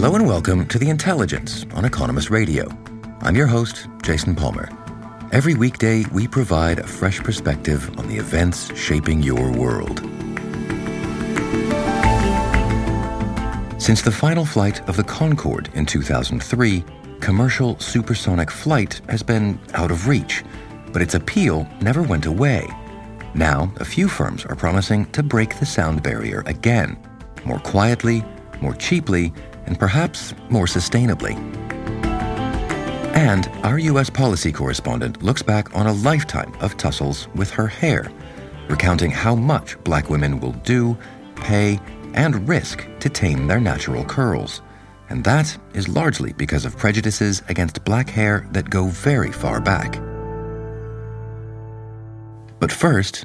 Hello and welcome to The Intelligence on Economist Radio. I'm your host, Jason Palmer. Every weekday, we provide a fresh perspective on the events shaping your world. Since the final flight of the Concorde in 2003, commercial supersonic flight has been out of reach, but its appeal never went away. Now, a few firms are promising to break the sound barrier again, more quietly, more cheaply, and perhaps more sustainably. And our U.S. policy correspondent looks back on a lifetime of tussles with her hair, recounting how much black women will do, pay, and risk to tame their natural curls. And that is largely because of prejudices against black hair that go very far back. But first,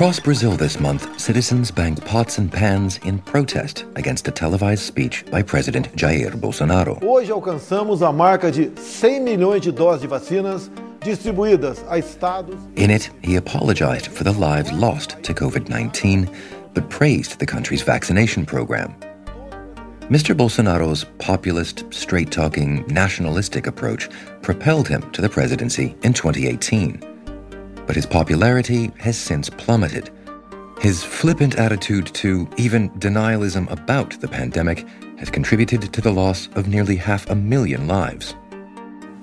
Across Brazil this month, citizens banged pots and pans in protest against a televised speech by President Jair Bolsonaro. Hoje alcançamos a marca de 100 milhões de doses de vacinas distribuídas a estados. In it, he apologized for the lives lost to COVID 19, but praised the country's vaccination program. Mr. Bolsonaro's populist, straight talking, nationalistic approach propelled him to the presidency in 2018 but his popularity has since plummeted. His flippant attitude to even denialism about the pandemic has contributed to the loss of nearly half a million lives.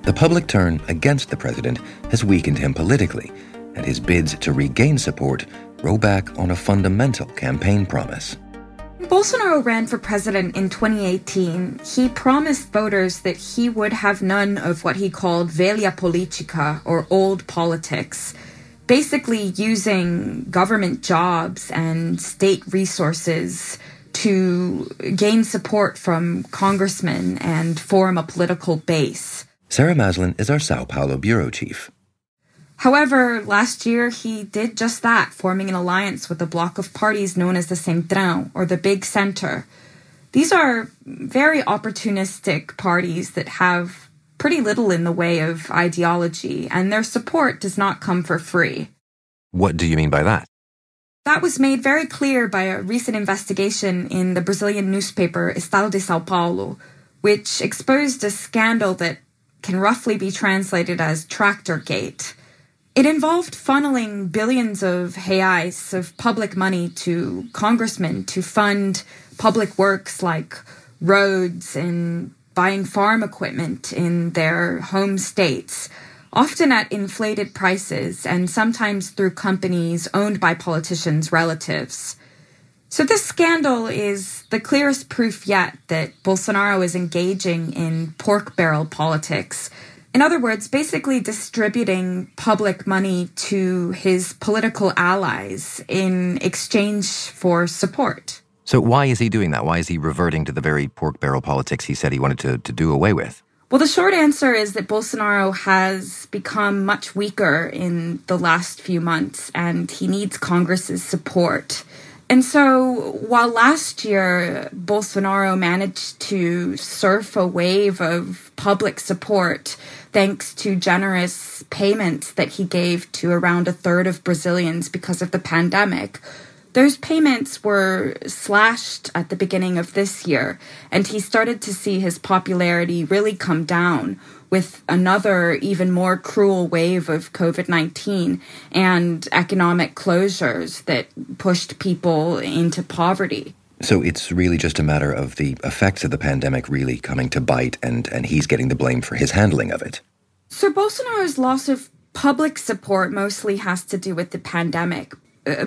The public turn against the president has weakened him politically, and his bids to regain support row back on a fundamental campaign promise. Bolsonaro ran for president in 2018. He promised voters that he would have none of what he called velha política, or old politics basically using government jobs and state resources to gain support from congressmen and form a political base. Sarah Maslin is our Sao Paulo bureau chief. However, last year he did just that, forming an alliance with a bloc of parties known as the Centrão, or the Big Center. These are very opportunistic parties that have pretty little in the way of ideology, and their support does not come for free. What do you mean by that? That was made very clear by a recent investigation in the Brazilian newspaper Estado de Sao Paulo, which exposed a scandal that can roughly be translated as Tractor Gate. It involved funneling billions of reais of public money to congressmen to fund public works like roads and buying farm equipment in their home states, often at inflated prices and sometimes through companies owned by politicians' relatives. So, this scandal is the clearest proof yet that Bolsonaro is engaging in pork barrel politics. In other words, basically distributing public money to his political allies in exchange for support. So why is he doing that? Why is he reverting to the very pork barrel politics he said he wanted to, to do away with? Well, the short answer is that Bolsonaro has become much weaker in the last few months and he needs Congress's support. And so, while last year Bolsonaro managed to surf a wave of public support thanks to generous payments that he gave to around a third of Brazilians because of the pandemic, those payments were slashed at the beginning of this year, and he started to see his popularity really come down with another, even more cruel wave of COVID 19 and economic closures that pushed people into poverty. So it's really just a matter of the effects of the pandemic really coming to bite, and, and he's getting the blame for his handling of it. So Bolsonaro's loss of public support mostly has to do with the pandemic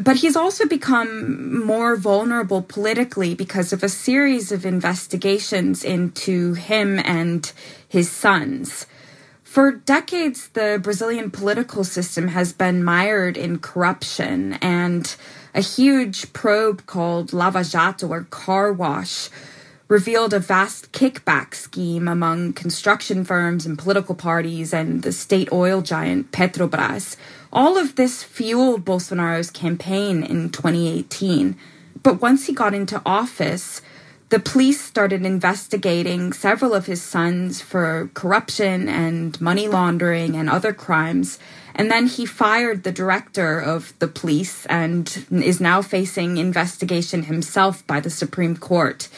but he's also become more vulnerable politically because of a series of investigations into him and his sons. For decades, the Brazilian political system has been mired in corruption, and a huge probe called Lava Jato, or car wash, revealed a vast kickback scheme among construction firms and political parties and the state oil giant Petrobras. All of this fueled Bolsonaro's campaign in 2018. But once he got into office, the police started investigating several of his sons for corruption and money laundering and other crimes. And then he fired the director of the police and is now facing investigation himself by the Supreme Court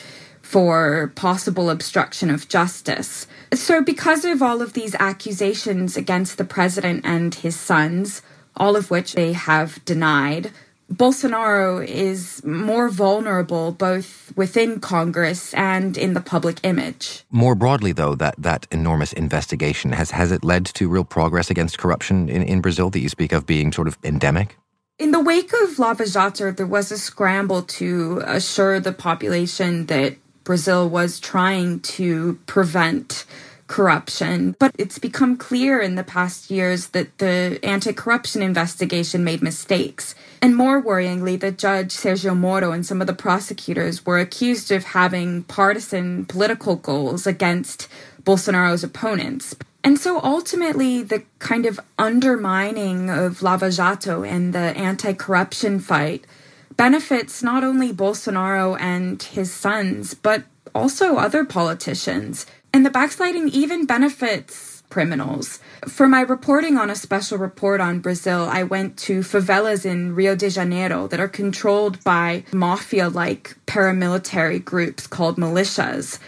for possible obstruction of justice. So, because of all of these accusations against the president and his sons, all of which they have denied, Bolsonaro is more vulnerable both within Congress and in the public image. More broadly, though, that, that enormous investigation, has, has it led to real progress against corruption in, in Brazil that you speak of being sort of endemic? In the wake of Lava Jato, there was a scramble to assure the population that Brazil was trying to prevent corruption. But it's become clear in the past years that the anti corruption investigation made mistakes. And more worryingly, the judge Sergio Moro and some of the prosecutors were accused of having partisan political goals against Bolsonaro's opponents. And so ultimately, the kind of undermining of Lava Jato and the anti corruption fight benefits not only Bolsonaro and his sons, but also other politicians. And the backsliding even benefits criminals. For my reporting on a special report on Brazil, I went to favelas in Rio de Janeiro that are controlled by mafia like paramilitary groups called militias.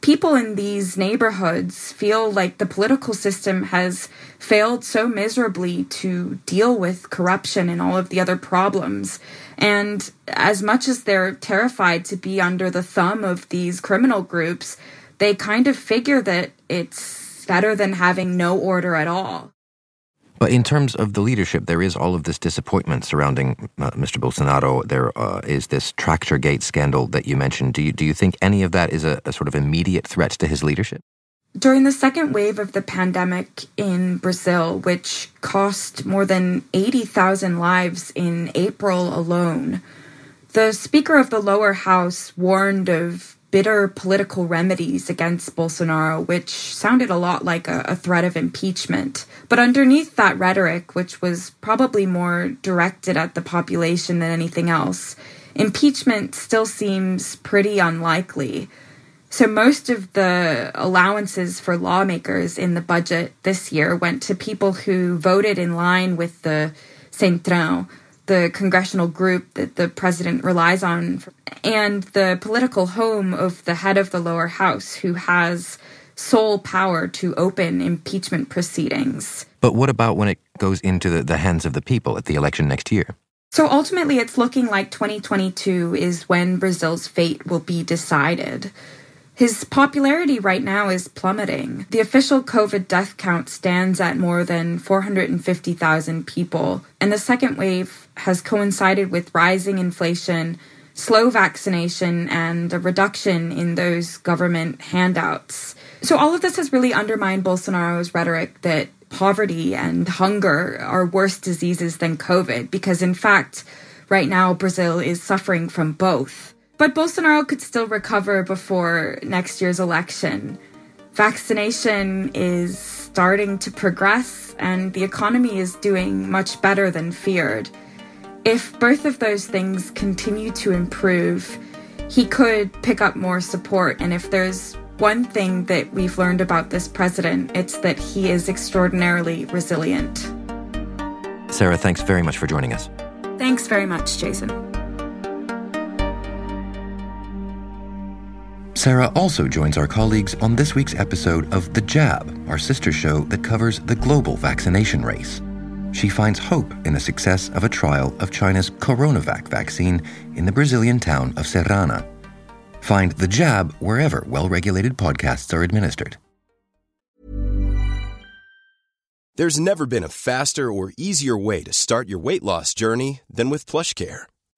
People in these neighborhoods feel like the political system has failed so miserably to deal with corruption and all of the other problems. And as much as they're terrified to be under the thumb of these criminal groups, they kind of figure that it's better than having no order at all. But in terms of the leadership, there is all of this disappointment surrounding uh, Mr. Bolsonaro. There uh, is this tractor gate scandal that you mentioned. Do you, do you think any of that is a, a sort of immediate threat to his leadership? During the second wave of the pandemic in Brazil, which cost more than 80,000 lives in April alone, the Speaker of the lower house warned of bitter political remedies against Bolsonaro, which sounded a lot like a, a, threat of impeachment. But underneath that rhetoric, which was probably more directed at the population than anything else, impeachment still seems pretty unlikely. So most of the allowances for lawmakers in the budget this year went to people who voted in line with the Centrão, the congressional group that the president relies on, and the political home of the head of the lower house, who has sole power to open impeachment proceedings. But what about when it goes into the, the hands of the people at the election next year? So ultimately, it's looking like 2022 is when Brazil's fate will be decided. His popularity right now is plummeting. The official COVID death count stands at more than 450,000 people, and the second wave has coincided with rising inflation, slow vaccination, and a reduction in those government handouts. So, all of this has really undermined Bolsonaro's rhetoric that poverty and hunger are worse diseases than COVID, because in fact, right now, Brazil is suffering from both. But Bolsonaro could still recover before next year's election. Vaccination is starting to progress, and the economy is doing much better than feared. If both of those things continue to improve, he could pick up more support. And if there's one thing that we've learned about this president, it's that he is extraordinarily resilient. Sarah, thanks very much for joining us. Thanks very much, Jason. Sarah also joins our colleagues on this week's episode of The Jab, our sister show that covers the global vaccination race. She finds hope in the success of a trial of China's Coronavac vaccine in the Brazilian town of Serrana. Find The Jab wherever well regulated podcasts are administered. There's never been a faster or easier way to start your weight loss journey than with PlushCare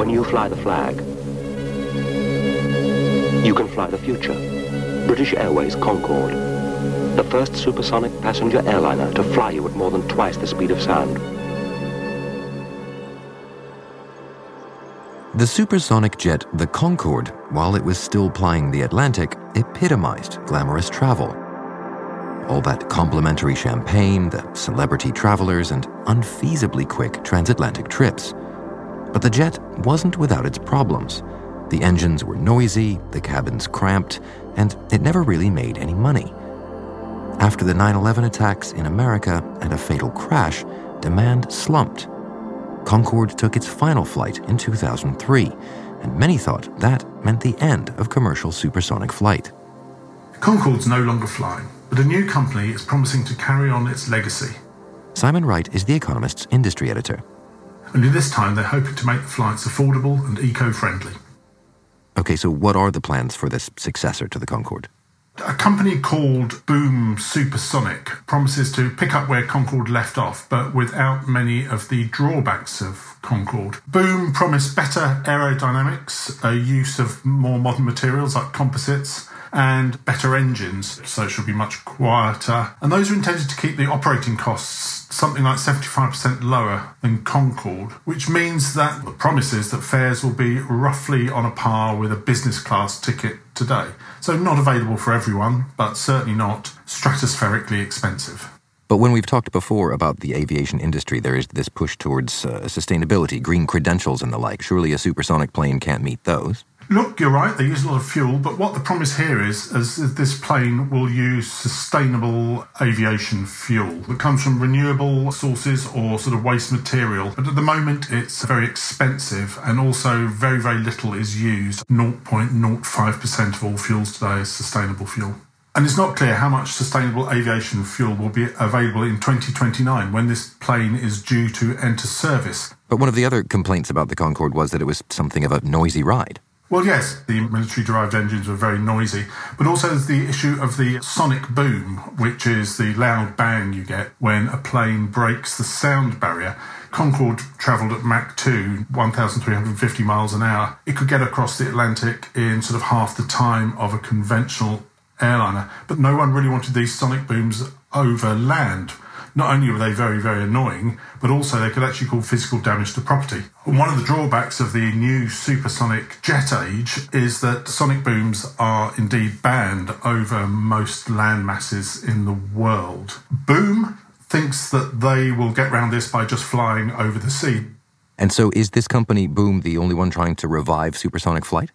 When you fly the flag, you can fly the future. British Airways Concorde, the first supersonic passenger airliner to fly you at more than twice the speed of sound. The supersonic jet, the Concorde, while it was still plying the Atlantic, epitomized glamorous travel. All that complimentary champagne, the celebrity travelers, and unfeasibly quick transatlantic trips. But the jet wasn't without its problems. The engines were noisy, the cabins cramped, and it never really made any money. After the 9 11 attacks in America and a fatal crash, demand slumped. Concorde took its final flight in 2003, and many thought that meant the end of commercial supersonic flight. Concorde's no longer flying, but a new company is promising to carry on its legacy. Simon Wright is The Economist's industry editor. Only this time they're hoping to make the flights affordable and eco friendly. Okay, so what are the plans for this successor to the Concorde? A company called Boom Supersonic promises to pick up where Concorde left off, but without many of the drawbacks of Concorde. Boom promised better aerodynamics, a use of more modern materials like composites, and better engines, so it should be much quieter. And those are intended to keep the operating costs something like 75% lower than Concorde, which means that the promise is that fares will be roughly on a par with a business class ticket today. So, not available for everyone, but certainly not stratospherically expensive. But when we've talked before about the aviation industry, there is this push towards uh, sustainability, green credentials, and the like. Surely a supersonic plane can't meet those. Look, you're right, they use a lot of fuel, but what the promise here is, is this plane will use sustainable aviation fuel that comes from renewable sources or sort of waste material. But at the moment, it's very expensive and also very, very little is used. 0.05% of all fuels today is sustainable fuel. And it's not clear how much sustainable aviation fuel will be available in 2029 when this plane is due to enter service. But one of the other complaints about the Concorde was that it was something of a noisy ride. Well, yes, the military derived engines were very noisy, but also there's the issue of the sonic boom, which is the loud bang you get when a plane breaks the sound barrier. Concorde travelled at Mach 2, 1,350 miles an hour. It could get across the Atlantic in sort of half the time of a conventional airliner, but no one really wanted these sonic booms over land not only were they very, very annoying, but also they could actually cause physical damage to property. One of the drawbacks of the new supersonic jet age is that sonic booms are indeed banned over most land masses in the world. Boom thinks that they will get around this by just flying over the sea. And so is this company, Boom, the only one trying to revive supersonic flight?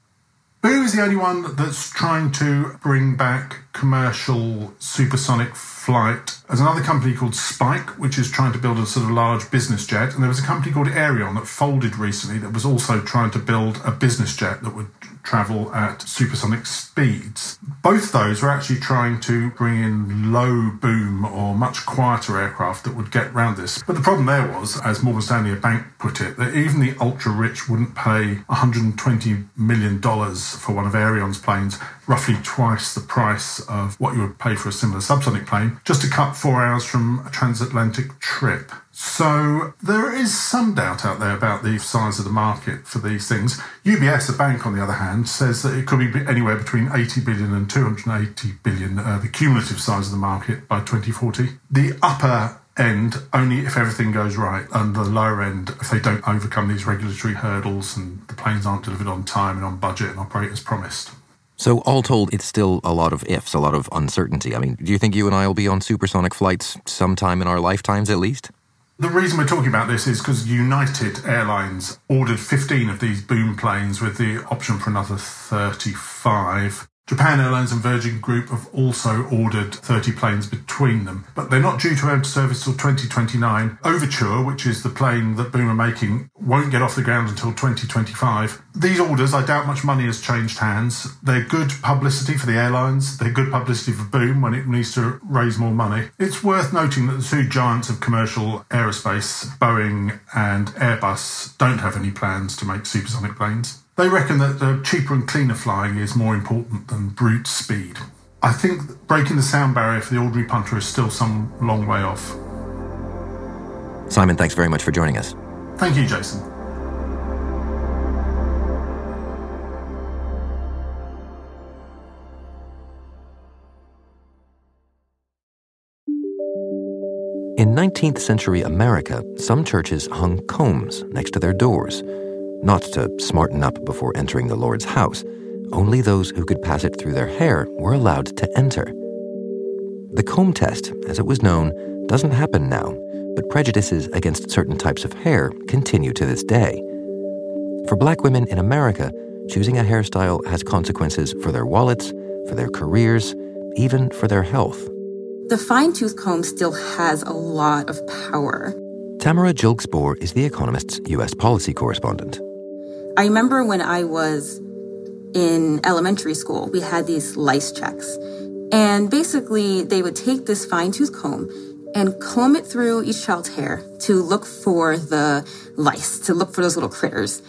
Boom is the only one that's trying to bring back commercial supersonic flight. There's another company called Spike, which is trying to build a sort of large business jet. And there was a company called Aerion that folded recently that was also trying to build a business jet that would travel at supersonic speeds. Both those were actually trying to bring in low boom or much quieter aircraft that would get around this. But the problem there was, as Morgan Stanley Bank put it, that even the ultra rich wouldn't pay $120 million for one of Aerion's planes, roughly twice the price of what you would pay for a similar subsonic plane, just to cut four hours from a transatlantic trip. So there is some doubt out there about the size of the market for these things. UBS, a bank on the other hand, says that it could be anywhere between 80 billion and 280 billion, uh, the cumulative size of the market by 2040. The upper end only if everything goes right, and the lower end if they don't overcome these regulatory hurdles and the planes aren't delivered on time and on budget and operate as promised. So, all told, it's still a lot of ifs, a lot of uncertainty. I mean, do you think you and I will be on supersonic flights sometime in our lifetimes at least? The reason we're talking about this is because United Airlines ordered 15 of these boom planes with the option for another 35. Japan Airlines and Virgin Group have also ordered 30 planes between them, but they're not due to enter service till 2029. Overture, which is the plane that Boom are making, won't get off the ground until 2025. These orders, I doubt much money has changed hands. They're good publicity for the airlines. They're good publicity for Boom when it needs to raise more money. It's worth noting that the two giants of commercial aerospace, Boeing and Airbus, don't have any plans to make supersonic planes. They reckon that the cheaper and cleaner flying is more important than brute speed. I think breaking the sound barrier for the ordinary punter is still some long way off. Simon, thanks very much for joining us. Thank you, Jason. In 19th century America, some churches hung combs next to their doors not to smarten up before entering the Lord's house. Only those who could pass it through their hair were allowed to enter. The comb test, as it was known, doesn't happen now, but prejudices against certain types of hair continue to this day. For black women in America, choosing a hairstyle has consequences for their wallets, for their careers, even for their health. The fine tooth comb still has a lot of power. Tamara Gilkes Borr is The Economist's U.S. policy correspondent. I remember when I was in elementary school, we had these lice checks. And basically, they would take this fine tooth comb and comb it through each child's hair to look for the lice, to look for those little critters.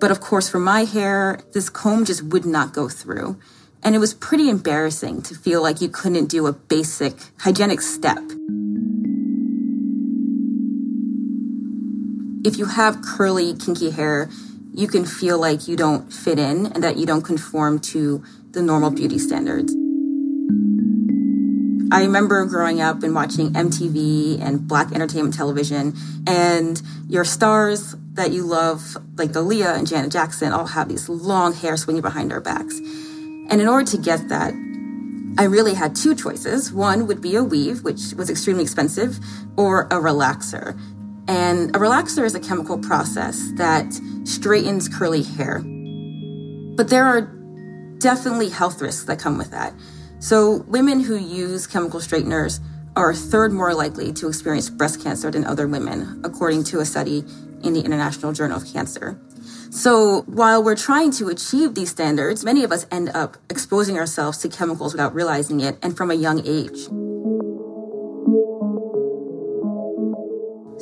But of course, for my hair, this comb just would not go through. And it was pretty embarrassing to feel like you couldn't do a basic hygienic step. If you have curly, kinky hair, you can feel like you don't fit in and that you don't conform to the normal beauty standards. I remember growing up and watching MTV and black entertainment television, and your stars that you love, like Aaliyah and Janet Jackson, all have these long hair swinging behind their backs. And in order to get that, I really had two choices. One would be a weave, which was extremely expensive, or a relaxer. And a relaxer is a chemical process that straightens curly hair. But there are definitely health risks that come with that. So, women who use chemical straighteners are a third more likely to experience breast cancer than other women, according to a study in the International Journal of Cancer. So, while we're trying to achieve these standards, many of us end up exposing ourselves to chemicals without realizing it and from a young age.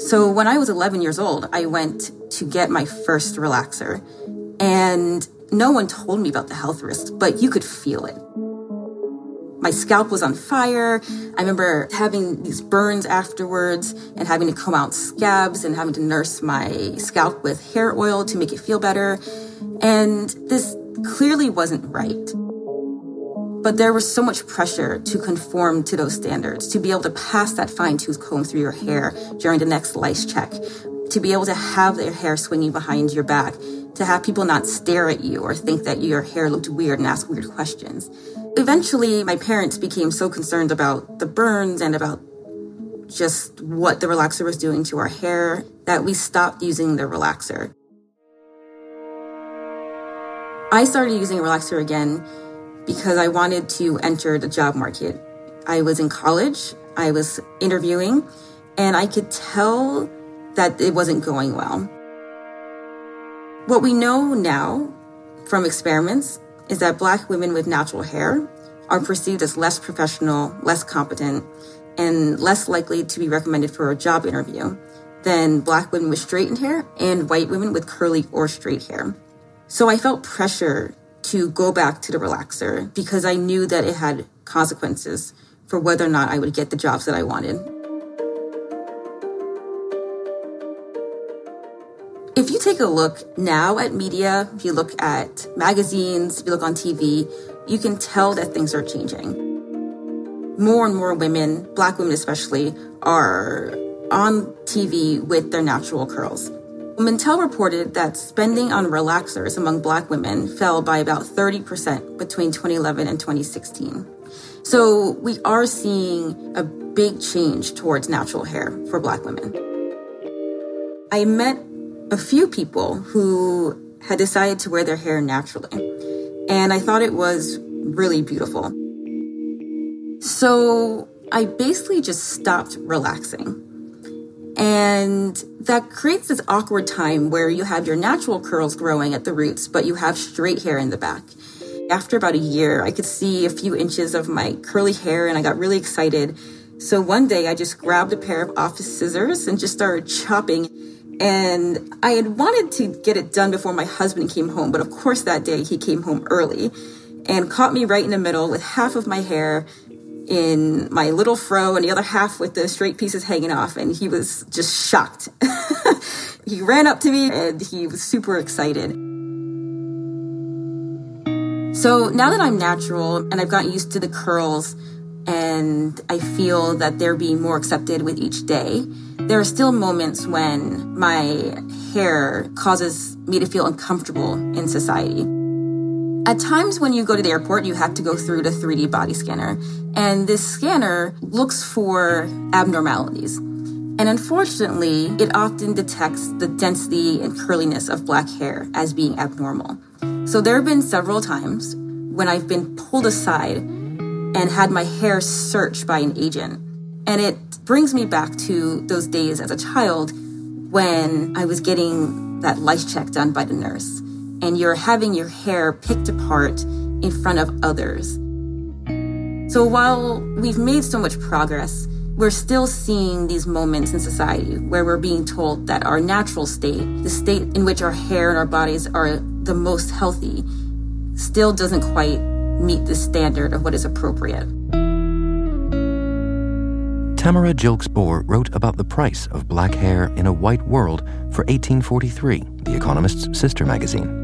So when I was 11 years old, I went to get my first relaxer, and no one told me about the health risks, but you could feel it. My scalp was on fire. I remember having these burns afterwards and having to comb out scabs and having to nurse my scalp with hair oil to make it feel better. And this clearly wasn't right. But there was so much pressure to conform to those standards, to be able to pass that fine tooth comb through your hair during the next lice check, to be able to have their hair swinging behind your back, to have people not stare at you or think that your hair looked weird and ask weird questions. Eventually, my parents became so concerned about the burns and about just what the relaxer was doing to our hair that we stopped using the relaxer. I started using a relaxer again because I wanted to enter the job market. I was in college, I was interviewing, and I could tell that it wasn't going well. What we know now from experiments is that Black women with natural hair are perceived as less professional, less competent, and less likely to be recommended for a job interview than Black women with straightened hair and white women with curly or straight hair. So I felt pressure to go back to the relaxer because I knew that it had consequences for whether or not I would get the jobs that I wanted. If you take a look now at media, if you look at magazines, if you look on TV, you can tell that things are changing. More and more women, black women especially, are on TV with their natural curls. Mintel reported that spending on relaxers among black women fell by about 30% between 2011 and 2016. So we are seeing a big change towards natural hair for black women. I met a few people who had decided to wear their hair naturally. And I thought it was really beautiful. So I basically just stopped relaxing. And that creates this awkward time where you have your natural curls growing at the roots, but you have straight hair in the back. After about a year, I could see a few inches of my curly hair and I got really excited. So one day I just grabbed a pair of office scissors and just started chopping. And I had wanted to get it done before my husband came home, but of course that day he came home early and caught me right in the middle with half of my hair in my little fro and the other half with the straight pieces hanging off. And he was just shocked. he ran up to me and he was super excited. So now that I'm natural and I've gotten used to the curls and I feel that they're being more accepted with each day, there are still moments when my hair causes me to feel uncomfortable in society. At times when you go to the airport, you have to go through the 3D body scanner, and this scanner looks for abnormalities. And unfortunately, it often detects the density and curliness of black hair as being abnormal. So there have been several times when I've been pulled aside and had my hair searched by an agent. And it brings me back to those days as a child when I was getting that lice check done by the nurse and you're having your hair picked apart in front of others. So while we've made so much progress, we're still seeing these moments in society where we're being told that our natural state, the state in which our hair and our bodies are the most healthy, still doesn't quite meet the standard of what is appropriate. Tamara Gilkes Borr wrote about the price of black hair in a white world for 1843, The Economist's sister magazine.